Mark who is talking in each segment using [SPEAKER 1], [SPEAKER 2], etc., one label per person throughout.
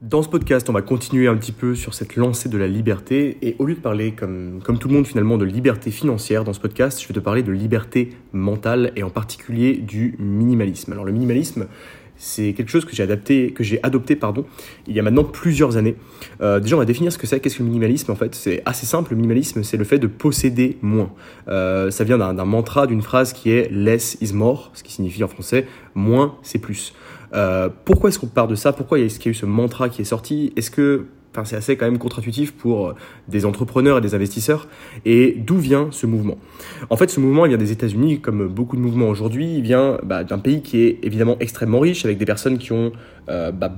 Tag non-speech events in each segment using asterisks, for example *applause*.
[SPEAKER 1] Dans ce podcast, on va continuer un petit peu sur cette lancée de la liberté et au lieu de parler, comme, comme tout le monde finalement, de liberté financière dans ce podcast, je vais te parler de liberté mentale et en particulier du minimalisme. Alors le minimalisme, c'est quelque chose que j'ai adapté, que j'ai adopté pardon, il y a maintenant plusieurs années. Euh, déjà, on va définir ce que c'est. Qu'est-ce que le minimalisme En fait, c'est assez simple. Le minimalisme, c'est le fait de posséder moins. Euh, ça vient d'un mantra, d'une phrase qui est less is more, ce qui signifie en français moins c'est plus. Euh, pourquoi est-ce qu'on part de ça? Pourquoi est-ce qu'il y a eu ce mantra qui est sorti? Est-ce que Enfin, c'est assez quand même contre-intuitif pour euh, des entrepreneurs et des investisseurs. Et d'où vient ce mouvement? En fait, ce mouvement, il vient des États-Unis, comme beaucoup de mouvements aujourd'hui. Il vient bah, d'un pays qui est évidemment extrêmement riche, avec des personnes qui ont euh, bah,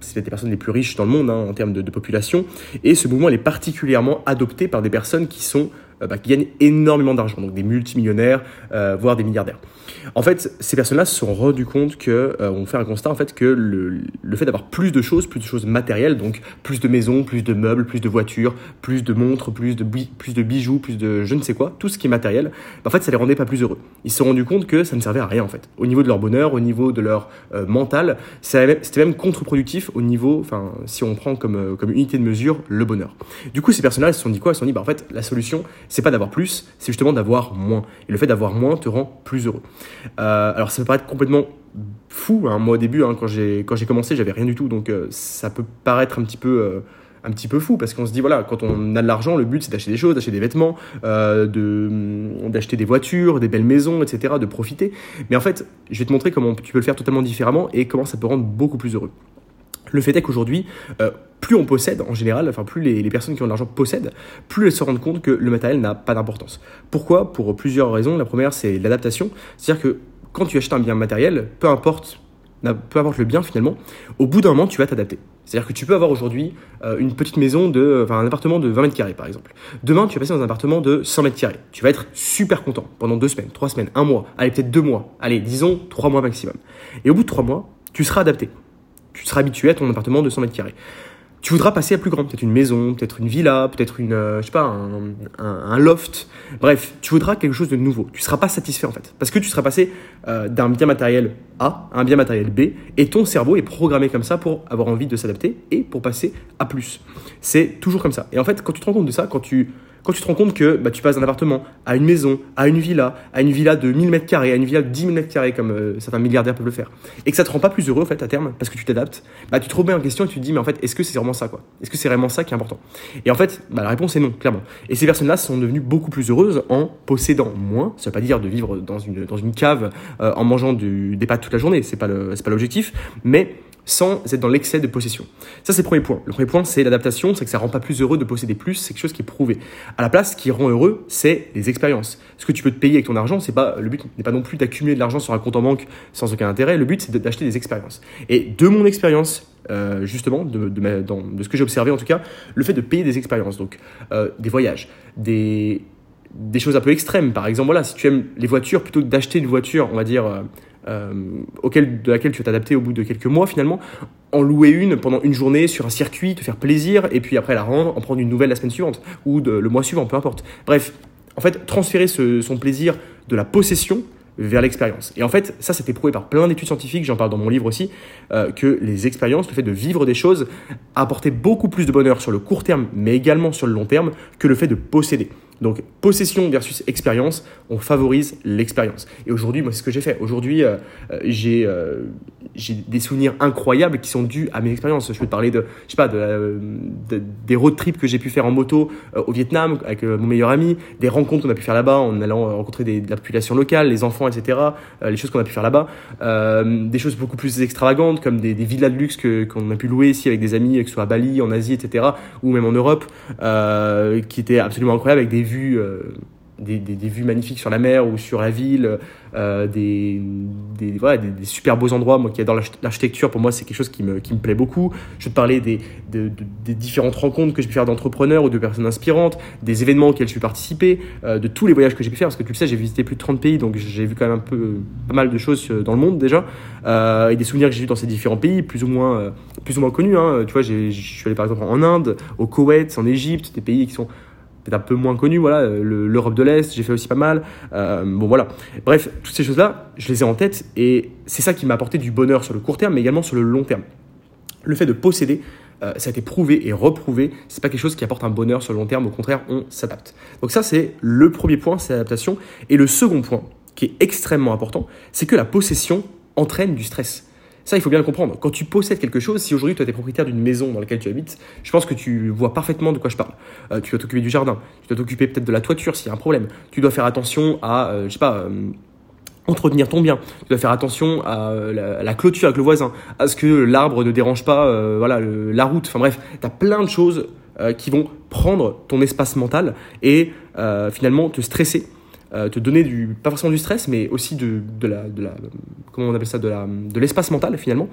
[SPEAKER 1] c'est des personnes les plus riches dans le monde hein, en termes de, de, population. Et ce mouvement il est particulièrement adopté par des personnes qui sont bah, qui gagnent énormément d'argent, donc des multimillionnaires, euh, voire des milliardaires. En fait, ces personnes-là se sont rendues compte que, euh, on fait un constat en fait que le, fait d'avoir plus de choses, plus de choses matérielles, donc plus de maisons, plus de meubles, plus de voitures, plus de montres, plus de, plus de bijoux, plus de je ne sais quoi, tout ce qui est matériel, bah, en fait, ça les rendait pas plus heureux. Ils se sont rendus compte que ça ne servait à rien en fait. Au niveau de leur bonheur, au niveau de leur euh, mental, c'était même contre-productif au niveau, enfin, si on prend comme, euh, comme unité de mesure le bonheur. Du coup, ces personnes-là, se sont dit quoi? Ils se sont dit, bah en fait, la solution, c'est pas d'avoir plus, c'est justement d'avoir moins. Et le fait d'avoir moins te rend plus heureux. Euh, alors ça peut paraître complètement fou, hein. moi au début, hein, quand j'ai commencé, j'avais rien du tout, donc euh, ça peut paraître un petit peu... Euh, un petit peu fou parce qu'on se dit voilà quand on a de l'argent le but c'est d'acheter des choses d'acheter des vêtements de d'acheter des voitures des belles maisons etc de profiter mais en fait je vais te montrer comment tu peux le faire totalement différemment et comment ça peut rendre beaucoup plus heureux le fait est qu'aujourd'hui, euh, plus on possède en général, enfin plus les, personnes qui ont de l'argent possèdent, plus elles se rendent compte que le matériel n'a pas d'importance. Pourquoi? Pour plusieurs raisons. La première, c'est l'adaptation. C'est-à-dire que quand tu achètes un bien matériel, peu importe, peu importe le bien finalement, au bout d'un moment, tu vas t'adapter. C'est-à-dire que tu peux avoir aujourd'hui euh, une petite maison de, enfin un appartement de 20 mètres carrés par exemple. Demain, tu vas passer dans un appartement de 100 mètres carrés. Tu vas être super content pendant deux semaines, trois semaines, un mois, allez peut-être deux mois, allez disons trois mois maximum. Et au bout de trois mois, tu seras adapté tu seras habitué à ton appartement de 100 mètres carrés. Tu voudras passer à plus grand, peut-être une maison, peut-être une villa, peut-être une, euh, je sais pas, un, loft. Bref, tu voudras quelque chose de nouveau. Tu seras pas satisfait en fait, parce que tu seras passé euh, d'un bien matériel A à un bien matériel B, et ton cerveau est programmé comme ça pour avoir envie de s'adapter et pour passer à plus. C'est toujours comme ça. Et en fait, quand tu te rends compte de ça, quand tu tu te rends compte que bah, tu passes d'un appartement à une maison, à une villa, à une villa de 1000 mètres carrés, à une villa de 10 000 mètres carrés, comme euh, certains milliardaires peuvent le faire, et que ça te rend pas plus heureux en fait à terme, parce que tu t'adaptes, bah, tu te remets en question et tu te dis, mais en fait, est-ce que c'est vraiment ça quoi? Est-ce que c'est vraiment ça qui est important? Et en fait, bah, la réponse est non, clairement. Et ces personnes-là sont devenues beaucoup plus heureuses en possédant moins. Ça veut pas dire de vivre dans une, dans une cave euh, en mangeant du, des pâtes toute la journée, c'est pas pas l'objectif, mais sans être dans l'excès de possession. Ça, c'est le premier point. Le premier point, c'est l'adaptation, c'est que ça rend pas plus heureux de posséder plus, c'est quelque chose qui est prouvé. À la place, ce qui rend heureux, c'est les expériences. Ce que tu peux te payer avec ton argent, c'est pas, le but n'est pas non plus d'accumuler de l'argent sur un compte en banque sans aucun intérêt, le but, c'est d'acheter des expériences. Et de mon expérience, euh, justement, de, ce que j'ai observé en tout cas, le fait de payer des expériences, donc euh, des voyages, des, des choses un peu extrêmes. Par exemple, voilà, si tu aimes les voitures, plutôt que d'acheter une voiture, on va dire, euh, euh, auquel, de laquelle tu vas t'adapter au bout de quelques mois finalement, en louer une pendant une journée sur un circuit, te faire plaisir, et puis après la rendre, en prendre une nouvelle la semaine suivante, ou le mois suivant, peu importe. Bref, en fait, transférer son plaisir de la possession vers l'expérience. Et en fait, ça, c'était prouvé par plein d'études scientifiques, j'en parle dans mon livre aussi, euh, que les expériences, le fait de vivre des choses, apportait beaucoup plus de bonheur sur le court terme, mais également sur le long terme, que le fait de posséder. Donc, possession versus expérience, on favorise l'expérience. Et aujourd'hui, moi, c'est ce que j'ai fait. Aujourd'hui, euh, euh, j'ai j'ai des souvenirs incroyables qui sont dus à mes expériences. Je peux te parler de, je sais pas, de, des road trips que j'ai pu faire en moto euh, au Vietnam avec euh, mon meilleur ami, des rencontres qu'on a pu faire là-bas en allant rencontrer des, de la population locale, les enfants, etc. Euh, les choses qu'on a pu faire là-bas, des choses beaucoup plus extravagantes comme des, villas de luxe qu'on a pu louer ici avec des amis, que ce soit à Bali, en Asie, etc. ou même en Europe, qui étaient absolument incroyables avec des vues des, vues magnifiques sur la mer ou sur la ville, euh, des, voilà, des, super beaux endroits. Moi qui adore l'architecture, pour moi, c'est quelque chose qui me, qui me plaît beaucoup. Je vais te parler des, des différentes rencontres que j'ai pu faire d'entrepreneurs ou de personnes inspirantes, des événements auxquels je suis participé, euh, de tous les voyages que j'ai pu faire, parce que tu le sais, j'ai visité plus de 30 pays, donc j'ai vu quand même un peu, pas mal de choses euh, dans le monde déjà, euh, et des souvenirs que j'ai eu dans ces différents pays, plus ou moins, euh, plus ou moins connus. Hein. Tu vois, je suis allé par exemple en Inde, au Koweït, en Égypte, des pays qui sont peut-être un peu moins connu, voilà, l'Europe de l'Est, j'ai fait aussi pas mal. Euh, bon voilà. Bref, toutes ces choses-là, je les ai en tête et c'est ça qui m'a apporté du bonheur sur le court terme, mais également sur le long terme. le fait de posséder, euh, ça a été prouvé et reprouvé, c'est pas quelque chose qui apporte un bonheur sur le long terme, au contraire, on s'adapte. Donc ça, c'est le premier point, c'est l'adaptation. Et le second point, qui est extrêmement important, c'est que la possession entraîne du stress. Ça, il faut bien le comprendre. Quand tu possèdes quelque chose, si aujourd'hui tu es propriétaire d'une maison dans laquelle tu habites, je pense que tu vois parfaitement de quoi je parle. Euh, tu dois t'occuper du jardin, tu dois t'occuper peut-être de la toiture s'il y a un problème. Tu dois faire attention à, euh, je sais pas, entretenir ton bien. Tu dois faire attention à la, clôture avec le voisin, à ce que l'arbre ne dérange pas euh, voilà, la route. Enfin bref, tu as plein de choses euh, qui vont prendre ton espace mental et euh, finalement te stresser euh, te donner du, pas forcément du stress, mais aussi de, de, la, comment on appelle ça, de l'espace mental finalement.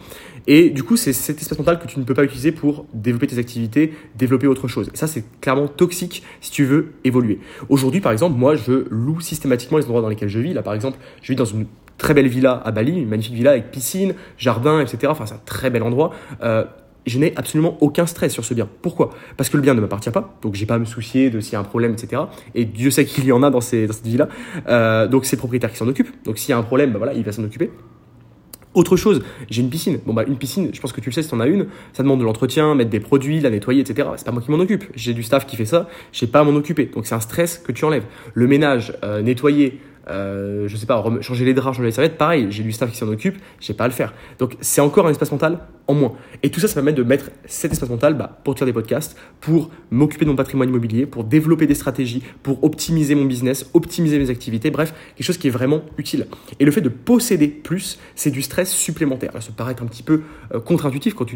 [SPEAKER 1] Et du coup, c'est cet espace mental que tu ne peux pas utiliser pour développer tes activités, développer autre chose. Et ça, c'est clairement toxique si tu veux évoluer. Aujourd'hui, par exemple, moi, je loue systématiquement les endroits dans lesquels je vis. Là, par exemple, je vis dans une très belle villa à Bali, une magnifique villa avec piscine, jardin, etc. Enfin, c'est un très bel endroit. Euh, je n'ai absolument aucun stress sur ce bien. Pourquoi? Parce que le bien ne m'appartient pas, donc j'ai pas à me soucier de s'il y a un problème, etc. Et Dieu sait qu'il y en a dans, cette vie-là. Euh, donc c'est le propriétaire qui s'en occupe. Donc s'il y a un problème, bah voilà, il va s'en occuper. Autre chose, j'ai une piscine. Bon bah une piscine, je pense que tu le sais si en as une, ça demande de l'entretien, mettre des produits, la nettoyer, etc. C'est pas moi qui m'en occupe. J'ai du staff qui fait ça, j'ai pas à m'en occuper. Donc c'est un stress que tu enlèves. Le ménage, euh, nettoyer, euh, je sais pas, changer les draps, changer les serviettes, pareil, j'ai du staff qui s'en occupe, j'ai pas à le faire. Donc c'est encore un espace mental en moins. Et tout ça, ça permet de mettre cet espace mental bah, pour faire des podcasts, pour m'occuper de mon patrimoine immobilier, pour développer des stratégies, pour optimiser mon business, optimiser mes activités, bref, quelque chose qui est vraiment utile. Et le fait de posséder plus, c'est du stress supplémentaire. Ça peut paraître un petit peu euh, contre-intuitif quand,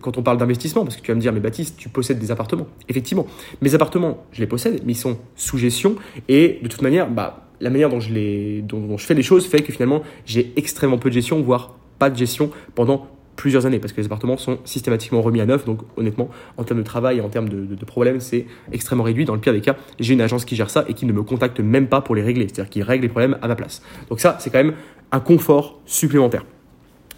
[SPEAKER 1] quand on parle d'investissement, parce que tu vas me dire, mais Baptiste, tu possèdes des appartements. Effectivement, mes appartements, je les possède, mais ils sont sous gestion, et de toute manière, bah, la manière dont je, fais les choses fait que finalement, j'ai extrêmement peu de gestion, voire pas de gestion pendant plusieurs années parce que les appartements sont systématiquement remis à neuf. Donc honnêtement, en termes de travail et en termes de, de, problèmes, c'est extrêmement réduit. Dans le pire des cas, j'ai une agence qui gère ça et qui ne me contacte même pas pour les régler. C'est-à-dire qu'ils règle les problèmes à ma place. Donc ça, c'est quand même un confort supplémentaire.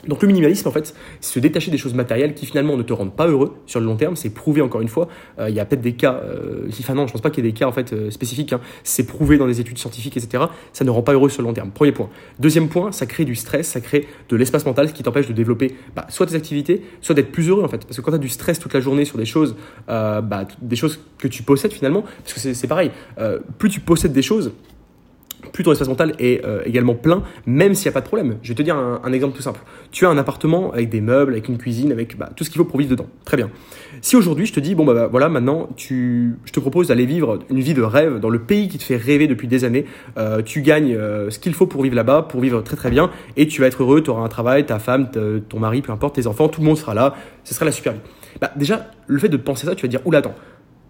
[SPEAKER 1] Donc le minimalisme, en fait, c'est se détacher des choses matérielles qui finalement ne te rendent pas heureux sur le long terme. C'est prouvé encore une fois. Euh, il y a peut-être des cas, euh, enfin non, je pense pas qu'il y ait des cas en fait euh, spécifiques. Hein. C'est prouvé dans des études scientifiques, etc. Ça ne rend pas heureux sur le long terme. Premier point. Deuxième point, ça crée du stress, ça crée de l'espace mental, ce qui t'empêche de développer bah, soit tes activités, soit d'être plus heureux en fait. Parce que quand tu as du stress toute la journée sur des choses, bah, des choses que tu possèdes finalement, parce que c'est pareil, plus tu possèdes des choses, plus ton espace mental est euh, également plein, même s'il n'y a pas de problème. Je vais te dire un, exemple tout simple. Tu as un appartement avec des meubles, avec une cuisine, avec bah, tout ce qu'il faut pour vivre dedans. Très bien. Si aujourd'hui je te dis, bon bah, bah voilà, maintenant je te propose d'aller vivre une vie de rêve dans le pays qui te fait rêver depuis des années, euh, tu gagnes euh, ce qu'il faut pour vivre là-bas, pour vivre très très bien, et tu vas être heureux, tu auras un travail, ta femme, ton mari, peu importe, tes enfants, tout le monde sera là, ce sera la super vie. Bah, déjà, le fait de penser ça, tu vas dire, oula, attends,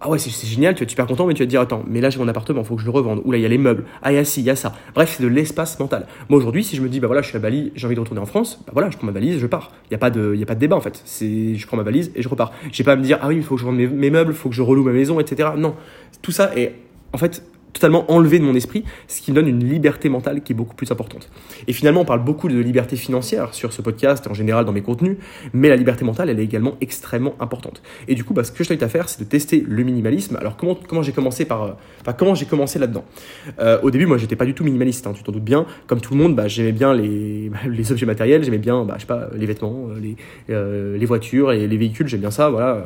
[SPEAKER 1] ah ouais, c'est génial, tu vas être super content, mais tu vas te dire, attends, mais là j'ai mon appartement, il faut que je le revende. Ou là, il y a les meubles. Ah, il y a ci, il y a ça. Bref, c'est de l'espace mental. Moi aujourd'hui, si je me dis, bah voilà, je suis à Bali, j'ai envie de retourner en France, bah voilà, je prends ma valise, je pars. Il n'y a, pas de, y a pas de débat en fait. C'est, je prends ma valise et je repars. J'ai pas à me dire, ah oui, il faut que je rende mes, mes meubles, il faut que je reloue ma maison, etc. Non. Tout ça est, en fait, totalement enlevé de mon esprit, ce qui me donne une liberté mentale qui est beaucoup plus importante. Et finalement, on parle beaucoup de liberté financière sur ce podcast et en général dans mes contenus, mais la liberté mentale, elle est également extrêmement importante. Et du coup, bah, ce que je t'invite à faire, c'est de tester le minimalisme. Alors, comment, j'ai commencé par, euh, comment j'ai commencé là-dedans? Euh, Au début, moi, j'étais pas du tout minimaliste, hein, tu t'en doutes bien. Comme tout le monde, bah, j'aimais bien les, *laughs* objets matériels, j'aimais bien, bah, je sais pas, les vêtements, euh, les, les voitures et les véhicules, j'aime bien ça. Voilà.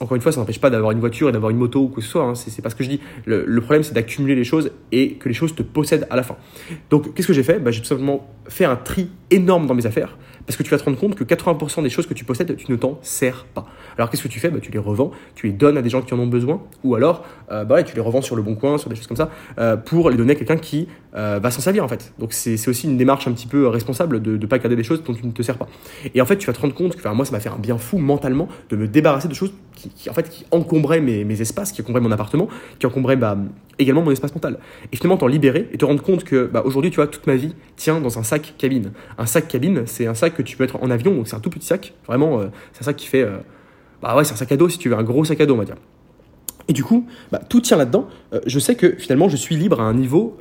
[SPEAKER 1] encore une fois, ça n'empêche pas d'avoir une voiture et d'avoir une moto ou quoi que ce soit. Hein, c'est pas ce que je dis. Le, le problème, c'est d'accumuler les choses et que les choses te possèdent à la fin. Donc, qu'est-ce que j'ai fait? Bah, J'ai tout simplement fait un tri énorme dans mes affaires parce que tu vas te rendre compte que 80% des choses que tu possèdes, tu ne t'en sers pas. Alors, qu'est-ce que tu fais? Bah, Tu les revends, tu les donnes à des gens qui en ont besoin ou alors euh, bah, tu les revends sur le bon coin, sur des choses comme ça, euh, pour les donner à quelqu'un qui euh, va s'en servir en fait. Donc, c'est aussi une démarche un petit peu responsable de ne pas garder des choses dont tu ne te sers pas. Et en fait, tu vas te rendre compte que moi, ça m'a fait un bien fou mentalement de me débarrasser de choses qui, en fait, qui encombraient mes, mes, espaces, qui encombraient mon appartement, qui encombraient bah, également mon espace mental. Et finalement, t'en libérer et te rendre compte que bah, aujourd'hui, tu vois, toute ma vie tient dans un sac cabine. Un sac cabine, c'est un sac que tu peux mettre en avion, donc c'est un tout petit sac. Vraiment, euh, c'est un sac qui fait. Euh, bah ouais, c'est un sac à dos si tu veux, un gros sac à dos, on va dire. Et du coup, bah, tout tient là-dedans. Euh, je sais que finalement, je suis libre à un niveau,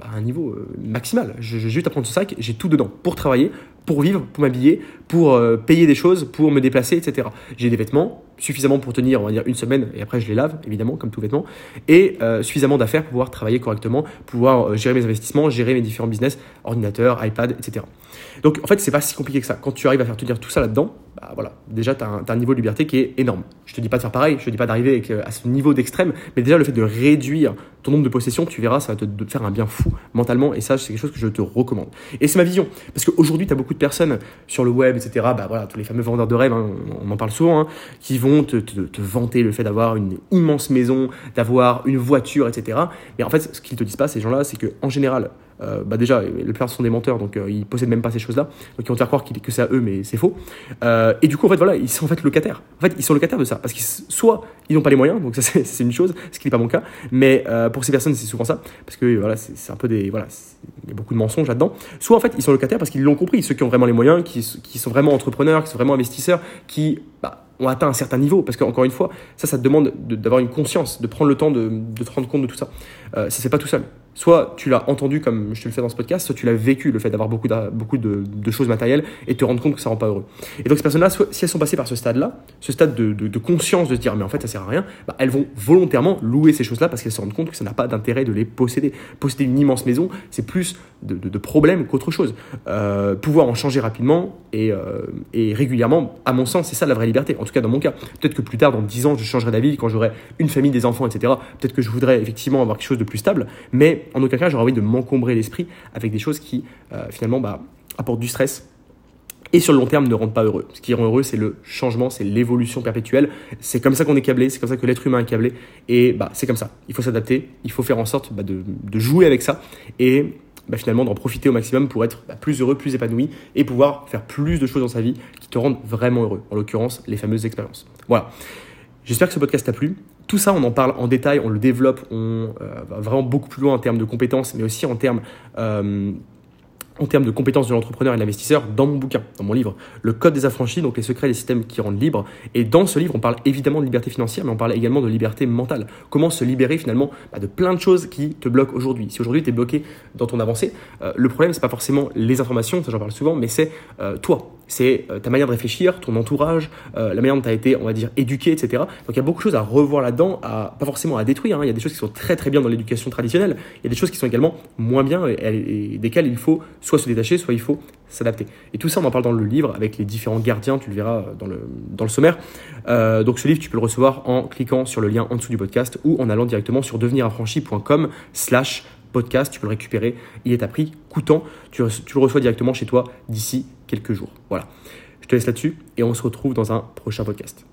[SPEAKER 1] à un niveau maximal. Je, je, juste à prendre ce sac, j'ai tout dedans pour travailler, pour vivre, pour m'habiller, pour payer des choses, pour me déplacer, etc. J'ai des vêtements, suffisamment pour tenir, on va dire, une semaine, et après je les lave, évidemment, comme tout vêtement, et euh, suffisamment d'affaires pour pouvoir travailler correctement, pouvoir euh, gérer mes investissements, gérer mes différents business, ordinateur, iPad, etc. Donc en fait, c'est pas si compliqué que ça. Quand tu arrives à faire tenir tout ça là-dedans, bah voilà, déjà tu as, un niveau de liberté qui est énorme. Je te dis pas de faire pareil, je te dis pas d'arriver euh, à ce niveau d'extrême, mais déjà le fait de réduire ton nombre de possessions, tu verras, ça va te, faire un bien fou mentalement, et ça c'est quelque chose que je te recommande. Et c'est ma vision, parce qu'aujourd'hui tu as beaucoup de personnes sur le web, etc., bah voilà, tous les fameux vendeurs de rêves, hein, on en parle souvent, hein, qui vont te, te, vanter le fait d'avoir une immense maison, d'avoir une voiture, etc. Mais en fait, ce qu'ils te disent pas, ces gens-là, c'est qu'en général, euh, bah déjà, les plupart sont des menteurs, donc euh, ils possèdent même pas ces choses-là. Donc ils vont te faire croire que c'est à eux, mais c'est faux. Euh, et du coup, en fait, voilà, ils sont en fait locataires. En fait, ils sont locataires de ça, parce que soit ils n'ont pas les moyens, donc ça *laughs* c'est une chose, ce qui n'est pas mon cas. Mais pour ces personnes, c'est souvent ça, parce que voilà, c'est un peu des, voilà, il y a beaucoup de mensonges là-dedans. Soit en fait, ils sont locataires parce qu'ils l'ont compris, ceux qui ont vraiment les moyens, qui, sont vraiment entrepreneurs, qui sont vraiment investisseurs, qui bah, ont atteint un certain niveau. Parce qu'encore une fois, ça, ça te demande d'avoir une conscience, de prendre le temps de, de, te rendre compte de tout ça. Ça, c'est pas tout seul. Soit tu l'as entendu comme je te le fais dans ce podcast, soit tu l'as vécu, le fait d'avoir beaucoup, de, beaucoup de, choses matérielles et te rendre compte que ça rend pas heureux. Et donc ces personnes-là, si elles sont passées par ce stade-là, ce stade de, conscience de se dire mais en fait ça sert à rien, bah, elles vont volontairement louer ces choses-là parce qu'elles se rendent compte que ça n'a pas d'intérêt de les posséder. Posséder une immense maison, c'est plus de, problèmes qu'autre chose. Euh, pouvoir en changer rapidement et, euh, et régulièrement, à mon sens, c'est ça la vraie liberté. En tout cas dans mon cas. Peut-être que plus tard, dans 10 ans, je changerai d'avis quand j'aurai une famille, des enfants, etc. Peut-être que je voudrais effectivement avoir quelque chose de plus stable, mais en aucun cas, j'aurais envie de m'encombrer l'esprit avec des choses qui, euh, finalement, bah, apportent du stress et sur le long terme ne rendent pas heureux. Ce qui rend heureux, c'est le changement, c'est l'évolution perpétuelle. C'est comme ça qu'on est câblé, c'est comme ça que l'être humain est câblé. Et bah, c'est comme ça. Il faut s'adapter, il faut faire en sorte bah, de, jouer avec ça et bah, finalement d'en profiter au maximum pour être plus heureux, plus épanoui et pouvoir faire plus de choses dans sa vie qui te rendent vraiment heureux. En l'occurrence, les fameuses expériences. Voilà. J'espère que ce podcast t'a plu. Tout ça, on en parle en détail, on le développe, on euh, va vraiment beaucoup plus loin en termes de compétences, mais aussi en termes euh, en termes de compétences de l'entrepreneur et de l'investisseur dans mon bouquin, dans mon livre, Le Code des affranchis, donc les secrets des systèmes qui rendent libre. Et dans ce livre, on parle évidemment de liberté financière, mais on parle également de liberté mentale. Comment se libérer finalement bah, de plein de choses qui te bloquent aujourd'hui. Si aujourd'hui tu es bloqué dans ton avancée, euh, le problème, c'est pas forcément les informations, ça j'en parle souvent, mais c'est toi c'est euh, ta manière de réfléchir, ton entourage, la manière dont tu as été, on va dire, éduqué, etc. Donc il y a beaucoup de choses à revoir là-dedans, à, pas forcément à détruire. Hein. Il y a des choses qui sont très très bien dans l'éducation traditionnelle, il y a des choses qui sont également moins bien et desquelles il faut soit se détacher, soit il faut s'adapter. Et tout ça, on en parle dans le livre avec les différents gardiens, tu le verras dans le, dans le sommaire. Euh, donc ce livre, tu peux le recevoir en cliquant sur le lien en dessous du podcast ou en allant directement sur deveniraffranchi.com slash podcast, tu peux le récupérer, il est à prix coûtant, tu, tu le reçois directement chez toi d'ici quelques jours. Voilà, je te laisse là-dessus et on se retrouve dans un prochain podcast.